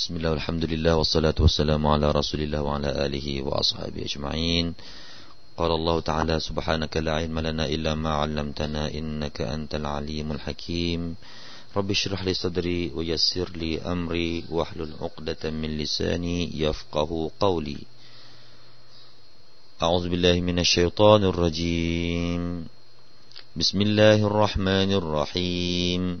بسم الله والحمد لله والصلاة والسلام على رسول الله وعلى آله وأصحابه أجمعين قال الله تعالى سبحانك لا علم لنا إلا ما علمتنا إنك أنت العليم الحكيم رب اشرح لي صدري ويسر لي أمري واحلل عقدة من لساني يفقه قولي أعوذ بالله من الشيطان الرجيم بسم الله الرحمن الرحيم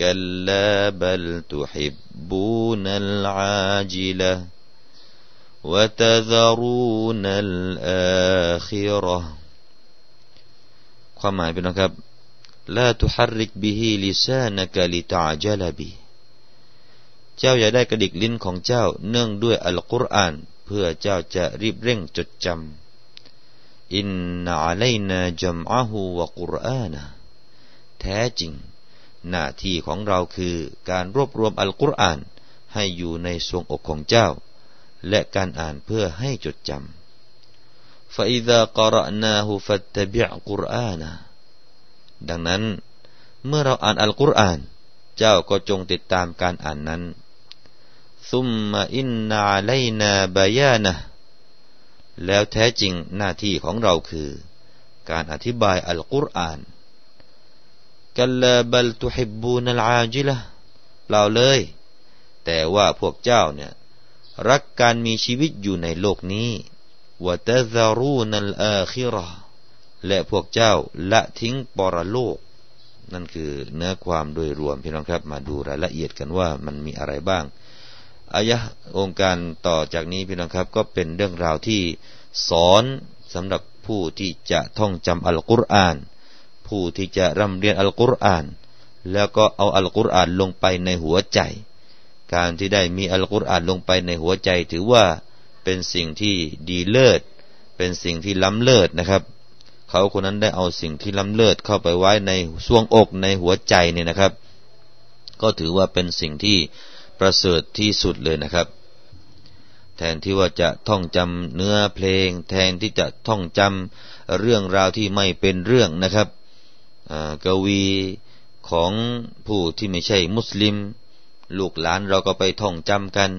كلا بل تحبون العاجلة وتذرون الآخرة ความหมายเป็นนะครับลาตุฮาริกบิฮิลิซานกะลิตาจลบิเจ้าอย่าได้กระดิกลิ้นของเจ้าเนื่องด้วยอัลกุรอานเพื่อเจ้าจะรีบเร่งจดจำอินนาอะลัยนาจัมอะฮูวะกุรอานะแท้จริง หน้าที่ของเราคือการรวบรวมอัลกุรอานให้อยู่ในทรวงอกของเจ้า และการอ่านเพื่อให้จดจำ فإذا قرأناه فاتبع قرآنه ดังนั้น เมื่อเราอ่านอัลกุรอาน เจ้าก็จงติดตามการอ่านนั้นซุมมาอินนาไลนาบายานะแล้วแท้จริงหน้าที่ของเราคือ การอธิบายอัลกุรอาน กัลลาบัลตุฮิบบูนัลอาจิละเปล่าเลย แต่ว่าพวกเจ้าเนี่ย รักการมีชีวิตอยู่ในโลกนี้วะตะซารูนัลอาคิรอและพวกเจ้าละทิ้งปรโลก นั่นคือเนื้อความโดยรวมพี่น้องครับ มาดูรายละเอียดกันว่ามันมีอะไรบ้างอายะองค์การต่อจากนี้พี่น้องครับ ก็เป็นเรื่องราวที่สอนสำหรับผู้ที่จะท่องจำอัลกุรอาน ผู้ที่จะร่ำเรียนอัลกุรอาน แล้วก็เอาอัลกุรอานลงไปในหัวใจ การที่ได้มีอัลกุรอานลงไปในหัวใจ ถือว่าเป็นสิ่งที่ดีเลิศ เป็นสิ่งที่ล้ำเลิศนะครับ เขาคนนั้นได้เอาสิ่งที่ล้ำเลิศเข้าไปไว้ในสวงอกในหัวใจเนี่ยนะครับ ก็ถือว่าเป็นสิ่งที่ประเสริฐที่สุดเลยนะครับ แทนที่ว่าจะท่องจำเนื้อเพลง แทนที่จะท่องจำเรื่องราวที่ไม่เป็นเรื่องนะครับ กวีของผู้ที่ไม่ใช่มุสลิม ลูกหลานเราก็ไปท่องจำกัน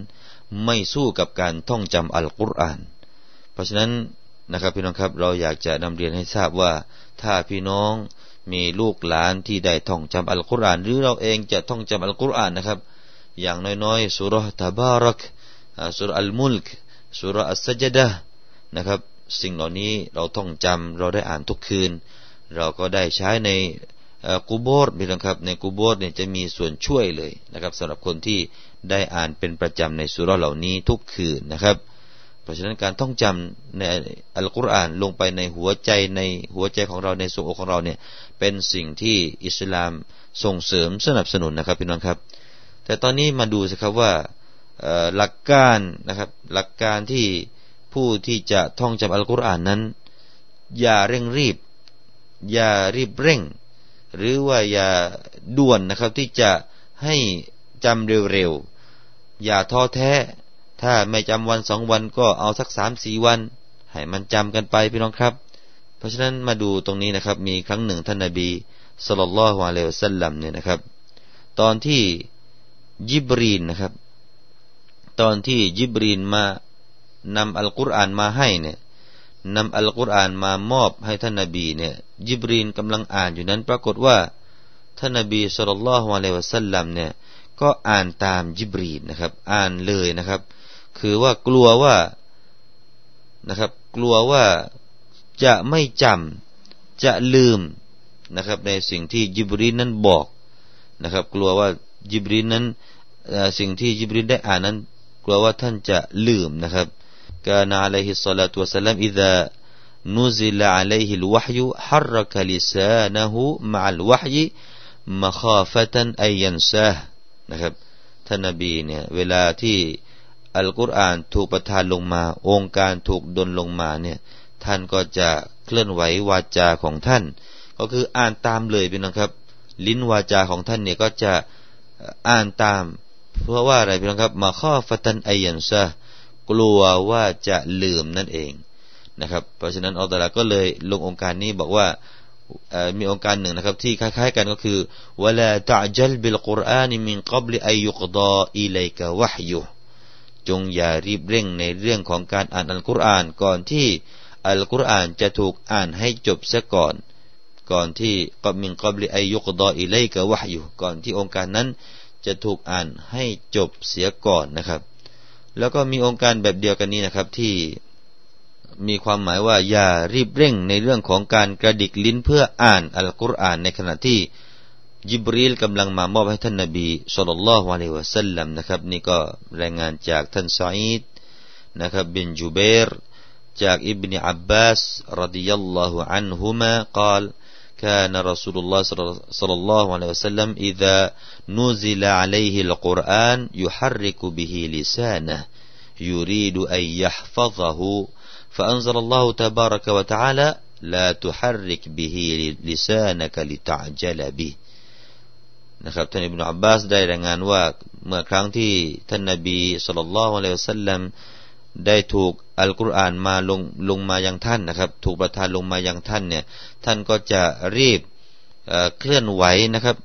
ไม่สู้กับการท่องจำอัลกุรอาน เพราะฉะนั้นนะครับพี่น้องครับเราอยากจะนำเรียนให้ทราบว่า ถ้าพี่น้องมีลูกหลานที่ได้ท่องจำอัลกุรอาน หรือเราเองจะท่องจำอัลกุรอานนะครับ อย่างน้อยๆสุรตะบารักสุรอัลมุลกสุรอัสซจดะนะครับ สิ่งเหล่านี้เราท่องจำเราได้อ่านทุกคืน เราก็ได้ใช้ในกูโบสพี่น้องครับในกูโบสเนี่ยจะมีส่วนช่วยเลยนะครับสำหรับคนที่ได้อ่านเป็นประจำในสุรเหล่านี้ทุกคืนนะครับ เพราะฉะนั้นการท่องจำในอัลกุรอานลงไปในหัวใจในหัวใจของเราในสวงอกของเราเนี่ยเป็นสิ่งที่อิสลามส่งเสริมสนับสนุนนะครับพี่น้องครับ แต่ตอนนี้มาดูสิครับว่าหลักการนะครับหลักการที่ผู้ที่จะท่องจำอัลกุรอานนั้น อย่าเร่งรีบ อย่ารีบเร่ง หรือว่าอย่าด่วนนะครับที่จะให้จำเร็วๆ อย่าท้อแท้ ถ้าไม่จำวันสองวันก็เอาสักสามสี่วัน ให้มันจำกันไปพี่น้องครับ เพราะฉะนั้นมาดูตรงนี้นะครับ มีครั้งหนึ่งท่านนาบีสุลต่านลฮ์อะลัยฮิสัลลัมเนี่ยนะครับ ตอนที่ยิบรีนนะครับ ตอนที่ยิบรีนมานำอัลกุรอานมาให้เนี่ย นำอัลกุรอานมามอบให้ท่านนาบีเนี่ยยิบรีนกำลังอ่านอยู่นั้น ปรากฏว่าท่านนาบีสุลต่านละฮ์อะลัยวะสัลลัมเนี่ยก็อ่านตามยิบรีนนะครับ อ่านเลยนะครับ คือว่ากลัวว่านะครับ กลัวว่าจะไม่จำจะลืมนะครับ ในสิ่งที่ยิบรีนนั้นบอกนะครับ กลัวว่ายิบรีนนั้นสิ่งที่ยิบรีนได้อ่านนั้น กลัวว่าท่านจะลืมนะครับ كان عليه الصلاة والسلام إذا نزل عليه الوحي حرك لسانه مع الوحي مخافة أن ينساه นะครับท่านนบีเนี่ยเวลาที่ อัลกุรอานถูกประทานลงมา องค์การถูกดลลงมาเนี่ยท่านก็จะเคลื่อนไหววาจาของท่าน ก็คืออ่านตามเลยพี่น้องครับ ลิ้นวาจาของท่านเนี่ยก็จะอ่านตาม เพราะว่าอะไรพี่น้องครับมาข้อฟตันไอยันซะ กลัวว่าจะลืมนั่นเองนะครับ เพราะฉะนั้นอัลลอฮฺก็เลยลงองค์การนี้บอกว่ามีองค์การหนึ่งนะครับ ที่คล้ายๆกันก็คือวลาตะจัลบิลกุรอานิมินกับลิอายุกดาอิเลกะวะฮยุจงอย่ารีบเร่งในเรื่องของการอ่านอัลกุรอานก่อนที่อัลกุรอานจะถูกอ่านให้จบเสียก่อน ก่อนที่กับมินกับลิอายุกดาอิเลกะวะฮยุก่อนที่องค์การนั้นจะถูกอ่านให้จบเสียก่อนนะครับ แล้วก็มีองค์การแบบเดียวกันนี้นะครับที่มีความหมายว่าอย่ารีบเร่งในเรื่องของการกระดิกลิ้นเพื่ออ่านอัลกุรอานในขณะที่ยิบรีลกำลังมามอบให้ท่านนบีสุลต่านละฮ์วะลัยวะสัลลัมนะครับ นี่ก็รายงานจากท่านซาอิดนะครับบินจูเบรจากอิบนอับบาสรดิยัลลอฮุอันฮุมากล่าว كان رسول الله صلى الله عليه وسلم إذا نزل عليه القرآن يحرك به لسانه يريد أن يحفظه فأنزل الله تبارك وتعالى لا تحرك به لسانك لتعجل به นะครับท่านอิบนาอับบาสได้รายงานว่าเมื่อครั้งที่ท่านนบีสุลต่านละฮ์อะลัยฮิสัลลัมได้ถูก อัลกุรอานมาลงลงมายังท่านนะครับ ถูกประทานลงมายังท่านเนี่ย ท่านก็จะรีบเคลื่อนไหวนะครับ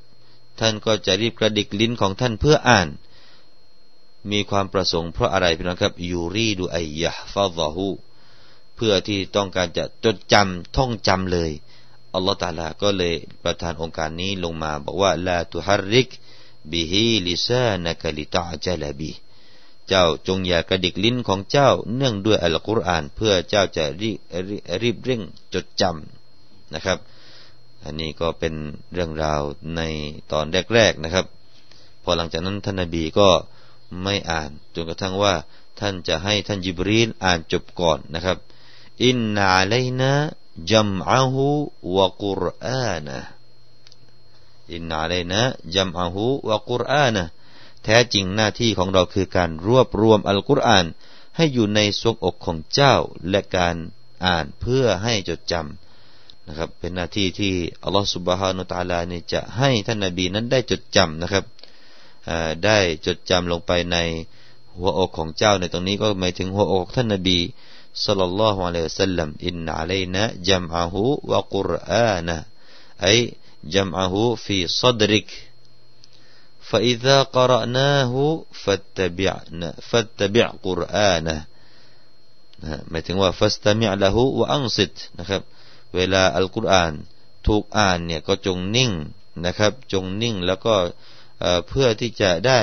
ท่านก็จะรีบกระดิกลิ้นของท่านเพื่ออ่าน มีความประสงค์เพราะอะไรพี่น้องครับยูรีดูไอยะฟาซาฮูเพื่อที่ต้องการจะจดจำท่องจำเลยอัลลอฮฺตาลาก็เลยประทานองค์การนี้ลงมา บอกว่าลาตุฮาริกบิฮิลิซานกลิตาจัลบี เจ้าจงอย่ากระดิกลิ้นของเจ้าเนื่องด้วยอัลกุรอานเพื่อเจ้าจะรีรีบเร่งจดจำนะครับ อันนี้ก็เป็นเรื่องราวในตอนแรกๆนะครับ พอหลังจากนั้นท่านนบีก็ไม่อ่านจนกระทั่งว่าท่านจะให้ท่านยิบรีนอ่านจบก่อนนะครับ อินนาลนะจัมอะฮูวะกุรอานะอินนาลนะจัมอะฮูวะกุรอานะ แท้จริงหน้าที่ของเราคือการรวบรวมอัลกุรอานให้อยู่ในทรวงอกของเจ้าและการอ่านเพื่อให้จดจำนะครับ เป็นหน้าที่ที่อัลลอฮฺสุบฮานุตาลานี่จะให้ท่านนาบีนั้นได้จดจำนะครับได้จดจำลงไปในหัวอกของเจ้าในตรงนี้ก็หมายถึงหัวอกท่านนาบีصلى الله عليه وسلم إن علينا جمعه وقرآنه أي جمعه في صدرك فإذا قرأناه فاتبعنا فاتبع قرآنه หมายถึงว่า فاستمع له وأنصت นะครับเวลาอัลกุรอานถูกอ่านเนี่ยก็จงนิ่งนะครับจงนิ่งแล้วก็เพื่อที่จะได้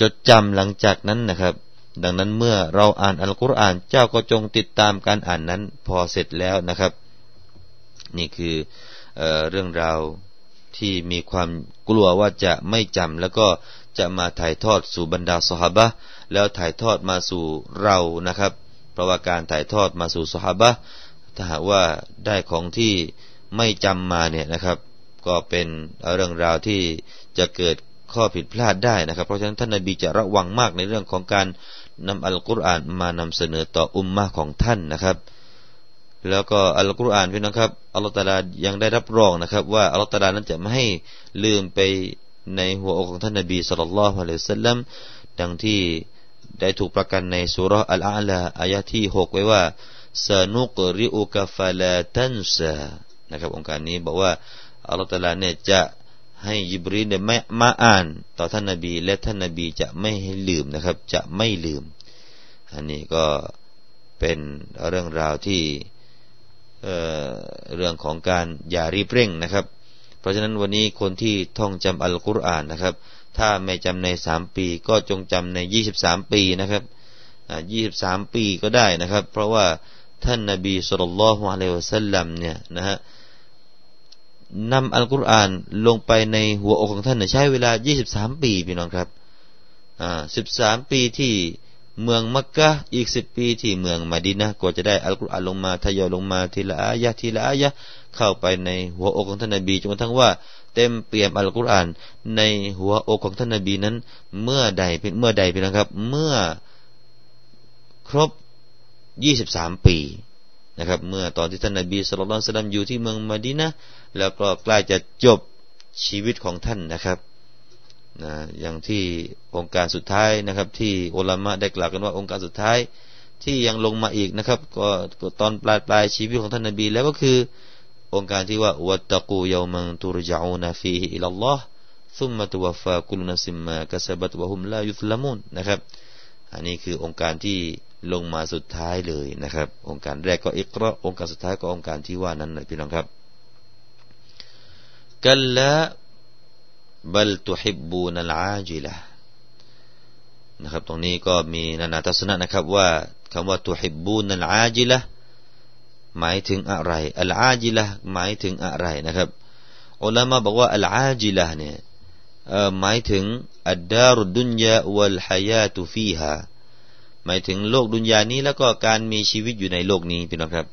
จดจำหลังจากนั้นนะครับดังนั้นเมื่อเราอ่านอัลกุรอานเจ้าก็จงติดตามการอ่านนั้นพอเสร็จแล้วนะครับ นี่คือเอเรื่องราว ที่มีความกลัวว่าจะไม่จำแล้วก็จะมาถ่ายทอดสู่บรรดาสหบะแล้วถ่ายทอดมาสู่เรานะครับ เพราะว่าการถ่ายทอดมาสู่สหบะถ้าหากว่าได้ของที่ไม่จำมาเนี่ยนะครับ ก็เป็นเรื่องราวที่จะเกิดข้อผิดพลาดได้นะครับ เพราะฉะนั้นท่านนบีจะระวังมากในเรื่องของการนำอัลกุรอานมานำเสนอต่ออุมมะของท่านนะครับ แล้วก็อัลกุรอานพี่น้องครับอัลลอฮฺตาลายังได้รับรองนะครับ ว่าอัลลอฮฺตาลานั้นจะไม่ให้ลืมไปในหัวอกของท่านนบีสุลต่านละฮ์อะลัยสัลลัมดังที่ได้ถูกประกันในสุรอัลอาลาอายะที่หกไว้ว่าสนุกริอุกฟาลาตันซานะครับ องค์การนี้บอกว่าอัลลอฮฺตาลาเนี่ยจะให้ยิบรีนไม่มาอ่าน ต่อท่านนบี และท่านนบีจะไม่ให้ลืมนะครับ จะไม่ลืม อันนี้ก็เป็นเรื่องราวที่ เเรื่องของการอย่ารีบเร่งนะครับ เพราะฉะนั้นวันนี้คนที่ท่องจำอัลกุรอานนะครับ ถ้าไม่จำในสามปี ก็จงจำในยี่สิบสามปีนะครับยี่สิบสามปีก็ได้นะครับ เพราะว่าท่านนาบีสุลต่านละฮ์อะลัยฮิสัลลัมเนี่ยนะฮะนำอัลกุรอานลงไปในหัวอกของท่านใช้เวลา 23 ปีพี่น้องครับ อ่า 13 ปีที่ เมืองมักกะอีกสิบปีที่เมืองมาดินะก็จะได้อัลกุรอานลงมาทยอยลงมาทีละอายะทีละอายะเข้าไปในหัวอกของท่านนบีจนกระทั่งว่า เต็มเปี่ยมอัลกุรอานในหัวอกของท่านนบีนั้น เมื่อใดเป็นเมื่อใดเป็นนะครับ เมื่อครบยี่สิบสามปีนะครับ เมื่อตอนที่ท่านนบีสุลต่านสลัมอยู่ที่เมืองมาดินะแล้วก็ใกล้จะจบชีวิตของท่านนะครับ นะอย่างที่องค์การสุดท้ายนะครับ ที่อุลามะได้กล่าวกันว่าองค์การสุดท้ายที่ยังลงมาอีกนะครับ ก็ตอนปลายปลายชีวิตของท่านนบีแล้วก็คือ องค์การที่ว่าวัตตะกูยามันตุรจาอูนาฟีฮิอิลลอฮ์ซุมมะตุวฟากุลนัสิมมากะซบัตวะฮุมลายุสลามุนนะครับ อันนี้คือองค์การที่ลงมาสุดท้ายเลยนะครับ องค์การแรกก็อิกราองค์การสุดท้ายก็องค์การที่ว่านั้นนะพี่น้องครับกัลละ บัลตุฮิบบูนัลอาจิละนะครับ ตรงนี้ก็มีนานาทัศนะนะครับว่าคำว่าตุฮิบบูนัลอาจิละหมายถึงอะไร อัลอาจิละหมายถึงอะไรนะครับอุลามะบอกว่าอัลอาจิละเนี่ยหมายถึงอัดดารุดุนยาวัลฮายาตุฟีฮาหมายถึงโลกดุนยานี้แล้วก็การมีชีวิตอยู่ในโลกนี้พี่น้องครับ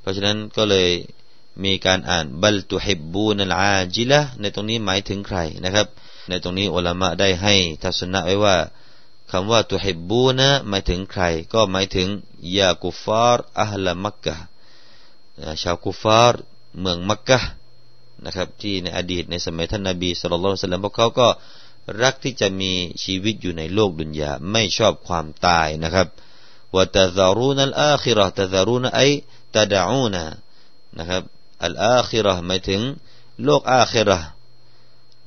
เพราะฉะนั้นก็เลย มีการอ่านบัลตุฮิบบูนัลอาจิละในตรงนี้หมายถึงใครนะครับ ในตรงนี้อัลามะได้ให้ทัศนะไว้ว่าคำว่าตุฮิบบูนะหมายถึงใคร ก็หมายถึงยากุฟาร์อัลลมักกะชาวกุฟาร์เมืองมักกะนะครับ ที่ในอดีตในสมัยท่านนบีสุลต่านพวกเขาก็รักที่จะมีชีวิตอยู่ในโลกดุนยาไม่ชอบความตายนะครับว่าตะซารูนัลอาคิรอตะซารูนไอตะดาอูนะนะครับ อัลอาคิรอหมายถึง โลกอาคิรอ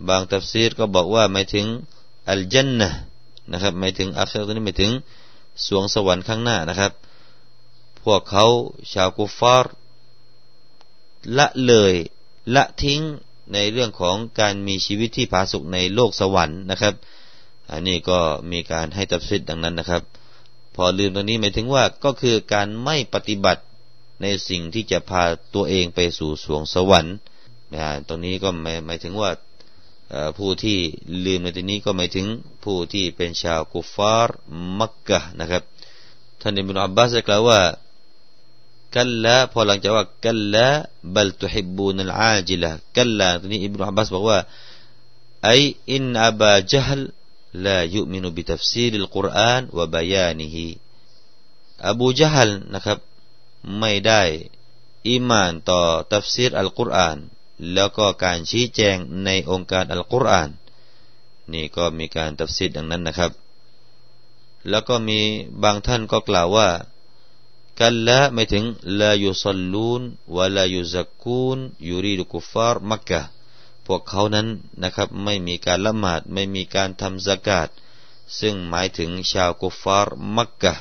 บางตัฟซีรก็บอกว่าหมายถึงอัลจันนะนะครับหมายถึงอาคิรอนี้หมายถึงสวงสวรรค์ข้างหน้านะครับ พวกเขาชาวกุฟาร์ละเลยละทิ้งในเรื่องของการมีชีวิตที่ผาสุกในโลกสวรรค์นะครับ อันนี้ก็มีการให้ตัดสินดังนั้นนะครับ พอลืมตรงนี้หมายถึงว่าก็คือการไม่ปฏิบัติ ในสิ่งที่จะพาตัวเองไปสู่สวงสวรรค์นะตรงนี้ก็หมายถึงว่าผู้ที่ลืมในที่นี้ก็หมายถึงผู้ที่เป็นชาวกุฟาร์มักกะนะครับท่านอิบนุอับบาสกล่าวว่ากัลละพอหลังจากว่ากัลละบัลตุฮิบูนัลอาจิละกัลละตรงนี้อิบนุอับบาสบอกว่าไอإن أبا جهل لا يؤمن بتفسير القرآن وبيانهอบูจัลนะครับ ไม่ได้อิมานต่อตัฟซีรอัลกุรอาน แล้วก็การชี้แจงในองค์การอัลกุรอาน นี่ก็มีการตัฟซีรดังนั้นนะครับ แล้วก็มีบางท่านก็กล่าวว่ากันละไม่ถึงลายุสลูนวะลายุซักคูนยูรีดุกุฟาร์มักกะพวกเขานั้นนะครับไม่มีการละหมาดไม่มีการทำสกาดซึ่งหมายถึงชาวกุฟาร์มักกะ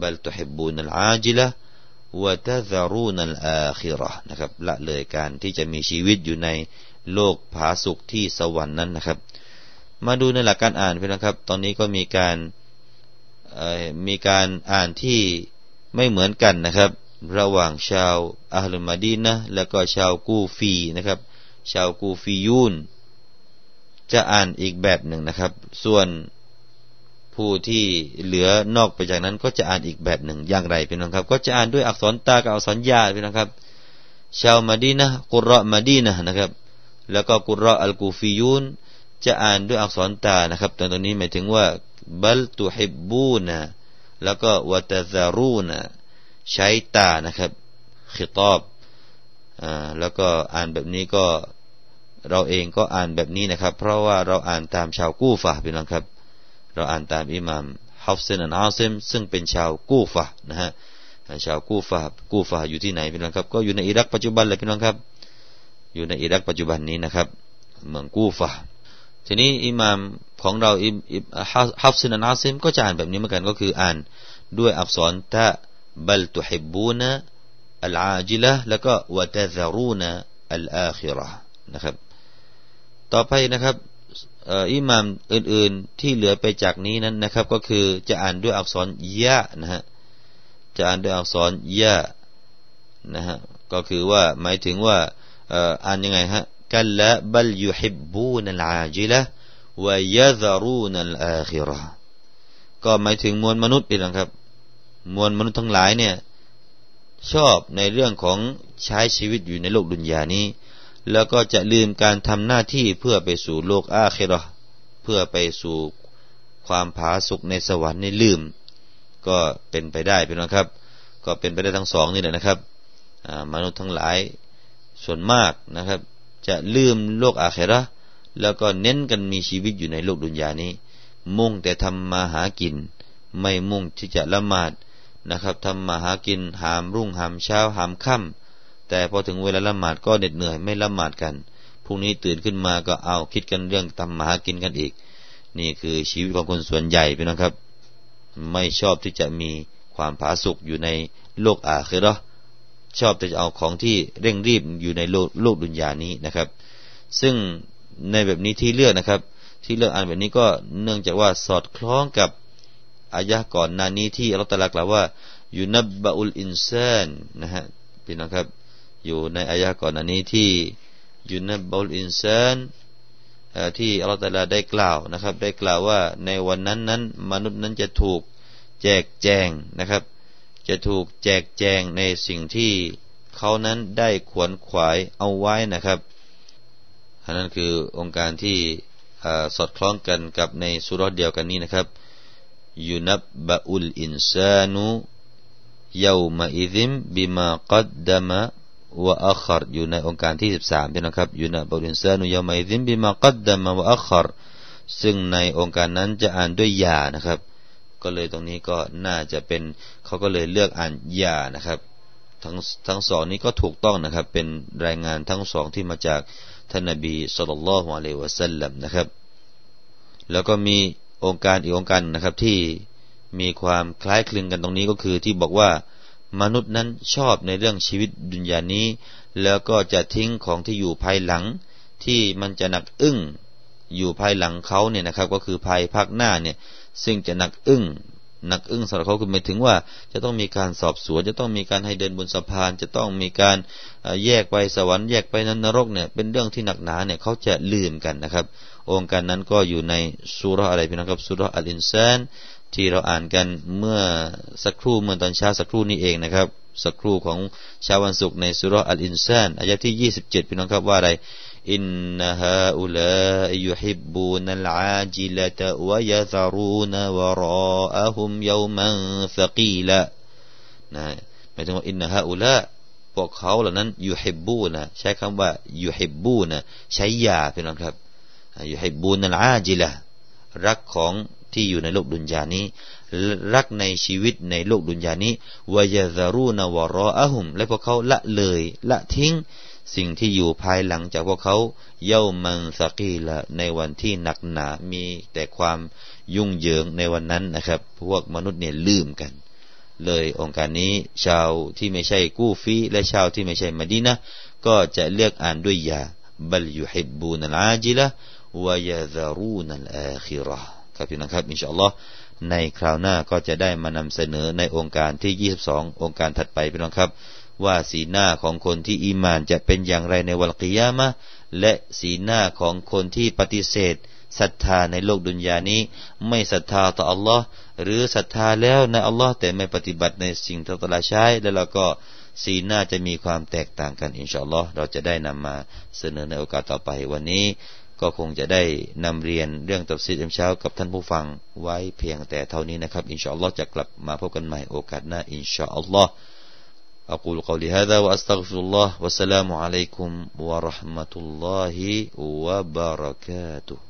บัลตุฮิบูนัลอาจิละ วะตะซารูนัลอาคิรอนะครับละเลยการที่จะมีชีวิตอยู่ในโลกผาสุกที่สวรรค์นั้นนะครับ มาดูในหลักการอ่านเพื่อนะครับ ตอนนี้ก็มีการมีการอ่านที่ไม่เหมือนกันนะครับ ระหว่างชาวอัลลมาดีนะแล้วก็ชาวกูฟีนะครับ ชาวกูฟียูนจะอ่านอีกแบบหนึ่งนะครับ ส่วน ผู้ที่เหลือนอกไปจากนั้นก็จะอ่านอีกแบบหนึ่งอย่างไรพี่น้องครับ ก็จะอ่านด้วยอักษรตากับอักษรยาพี่น้องครับ ชาวมาดีนะกุรอมาดีนะนะครับ แล้วก็กุรออัลกูฟิยูนจะอ่านด้วยอักษรตานะครับแต่ตรงนี้หมายถึงว่าบัลตุฮิบบูนะแล้วก็วะตะซารูนะใช้ตานะครับขิตอบอ่าแล้วก็อ่านแบบนี้ก็เราเองก็อ่านแบบนี้นะครับ เพราะว่าเราอ่านตามชาวกู้ฟะพี่น้องครับ เราอ่านตามอิหม่ามฮัฟซินอันอาซิมซึ่งเป็นชาวกูฟะนะฮะชาวกูฟะกูฟะอยู่ที่ไหนพี่น้องครับ ก็อยู่ในอิรักปัจจุบันเลยพี่น้องครับ อยู่ในอิรักปัจจุบันนี้นะครับ เมืองกูฟะทีนี้อิหม่ามของเราอิฮัฟซินอันอาซิมก็จะอ่านแบบนี้เหมือนกันก็คืออ่านด้วยอักษรตะบัลตุฮิบูนะอัลอาจิละแล้วก็วะตะซารูนะอัลอาคิระนะครับ ต่อไปนะครับ อิหมามอื่นๆที่เหลือไปจากนี้นั้นนะครับ ก็คือจะอ่านด้วยอักษรยะนะฮะจะอ่านด้วยอักษรยะนะฮะก็คือว่าหมายถึงว่าอ่านยังไงฮะกัลละบัลยุฮิบบูนัลอาจิละวยะซารูนัลอาคิระก็หมายถึงมวลมนุษย์นี่นะครับ มวลมนุษย์ทั้งหลายเนี่ยชอบในเรื่องของใช้ชีวิตอยู่ในโลกดุนยานี้ แล้วก็จะลืมการทำหน้าที่เพื่อไปสู่โลกอาเครอเพื่อไปสู่ความผาสุกในสวรรค์ในลืม ก็เป็นไปได้เป็นนะครับ ก็เป็นไปได้ทั้งสองนี่แหละนะครับมนุษย์ทั้งหลายส่วนมากนะครับ จะลืมโลกอาเครอแล้วก็เน้นกันมีชีวิตอยู่ในโลกดุนยานี้ มุ่งแต่ทำมาหากิน ไม่มุ่งที่จะละหมาดนะครับทำมาหากินหามรุ่งหามเช้าหามค่ำ แต่พอถึงเวลาละหมาดก็เหน็ดเหนื่อยไม่ละหมาดกันพรุ่งนี้ตื่นขึ้นมาก็เอาคิดกันเรื่องทำหมากินกันอีก นี่คือชีวิตของคนส่วนใหญ่พี่น้องครับ ไม่ชอบที่จะมีความผาสุกอยู่ในโลกอาคือหรอชอบจะเอาของที่เร่งรีบอยู่ในโลกโลกดุนยานี้นะครับ ซึ่งในแบบนี้ที่เลือกนะครับ ที่เลือกอ่านแบบนี้ก็เนื่องจากว่าสอดคล้องกับอายะก่อนหน้านี้ที่อัลลอฮฺตรัสกล่าวว่ายูนับบะอุลอินซานนะฮะพี่น้องครับ อยู่ในอายะก่อนหน้านี้ที่ยูนับบอลอินซานที่อัลลอฮฺตรัสได้กล่าวนะครับ ได้กล่าวว่าในวันนั้นนั้น มนุษย์นั้นจะถูกแจกแจงนะครับ จะถูกแจกแจงในสิ่งที่เขานั้นได้ขวนขวายเอาไว้นะครับอันนั้นคือองค์การที่สอดคล้องกันกับในสุรษเดียวกันนี้นะครับยุนับบะอุลอินซานุยาวมาอิซิมบิมากัดดามะ วะอัครอยู่ในองค์การที่สิบสามนะครับอยุนับบะอุลอินซานุยามาอิซิมบิมากัดดามะวะอัครซึ่งในองค์การนั้นจะอ่านด้วยยานะครับ ก็เลยตรงนี้ก็น่าจะเป็นเขาก็เลยเลือกอ่านยานะครับทั้งทั้งสองนี้ก็ถูกต้องนะครับ เป็นรายงานทั้งสองที่มาจากท่านนบีสุลต่านละฮ์อะลัยวะสัลลัมนะครับ แล้วก็มีองค์การอีกองค์การนะครับที่มีความคล้ายคลึงกันตรงนี้ก็คือที่บอกว่า มนุษย์นั้นชอบในเรื่องชีวิตดุนยานี้ แล้วก็จะทิ้งของที่อยู่ภายหลัง ที่มันจะหนักอึ้งอยู่ภายหลังเขาเนี่ยนะครับ ก็คือภายภาคหน้าเนี่ย ซึ่งจะหนักอึ้งหนักอึ้งสำหรับเขาคือหมายถึงว่า จะต้องมีการสอบสวน จะต้องมีการให้เดินบนสะพาน จะต้องมีการแยกไปสวรรค์แยกไปนรกเนี่ยเป็นเรื่องที่หนักหนาเนี่ยเขาจะลืมกันนะครับ องค์การนั้นก็อยู่ในสุรอะไรพี่น้องครับสุรอัลอินซาน ที่เราอ่านกันเมื่อสักครู่เมื่อตอนเช้าสักครู่นี้เองนะครับ สักครู่ของเช้าวันศุกร์ในสุรอัลอินซานอายะที่ 27 พี่น้องครับว่าอะไรอินนฮาอุลายุฮิบบูนัลอาจิลตะวะยะซารูนวะรออะฮุมยามันสกีละนะหมายถึงว่าอินนฮาอุลาพวกเขาเหล่านั้นยุฮิบบูนะใช้คำว่ายุฮิบบูนะใช้ยาพี่น้องครับยุฮิบบูนัลอาจิละรักของ ที่อยู่ในโลกดุนยานี้ รักในชีวิตในโลกดุนยานี้วายาซารูนวรออะฮุม และพวกเขาละเลยละทิ้ง สิ่งที่อยู่ภายหลังจากพวกเขาเย่ามันสกีละในวันที่หนักหนา มีแต่ความยุ่งเหยิงในวันนั้นนะครับ พวกมนุษย์เนี่ยลืมกันเลยองค์การนี้ชาวที่ไม่ใช่กู้ฟีและชาวที่ไม่ใช่มดีนะก็จะเลือกอ่านด้วยยาบัลยุฮิบ ครับพี่นะครับอินชาอัลลอฮ์ในคราวหน้าก็จะได้มานำเสนอในองค์การที่ 22 องค์การถัดไปพี่น้องครับ ว่าสีหน้าของคนที่อีมานจะเป็นอย่างไรในวันกิยามะและสีหน้าของคนที่ปฏิเสธศรัทธาในโลกดุนยานี้ ไม่ศรัทธาต่ออัลลอฮ์หรือศรัทธาแล้วในอัลลอฮ์แต่ไม่ปฏิบัติในสิ่งที่ตลาใช้แล้วเราก็สีหน้าจะมีความแตกต่างกันอินชาอัลลอฮ์เราจะได้นำมาเสนอในโอกาสต่อไปวันนี้ ก็คงจะได้นำเรียนเรื่องตับซีดเช้ากับท่านผู้ฟังไว้เพียงแต่เท่านี้นะครับอินชาอัลลอฮ์จะกลับมาพบกันใหม่โอกาสหน้าอินชาอัลลอฮ์ أقول قولي هذا وأستغفر الله والسلام عليكم ورحمة الله وبركاته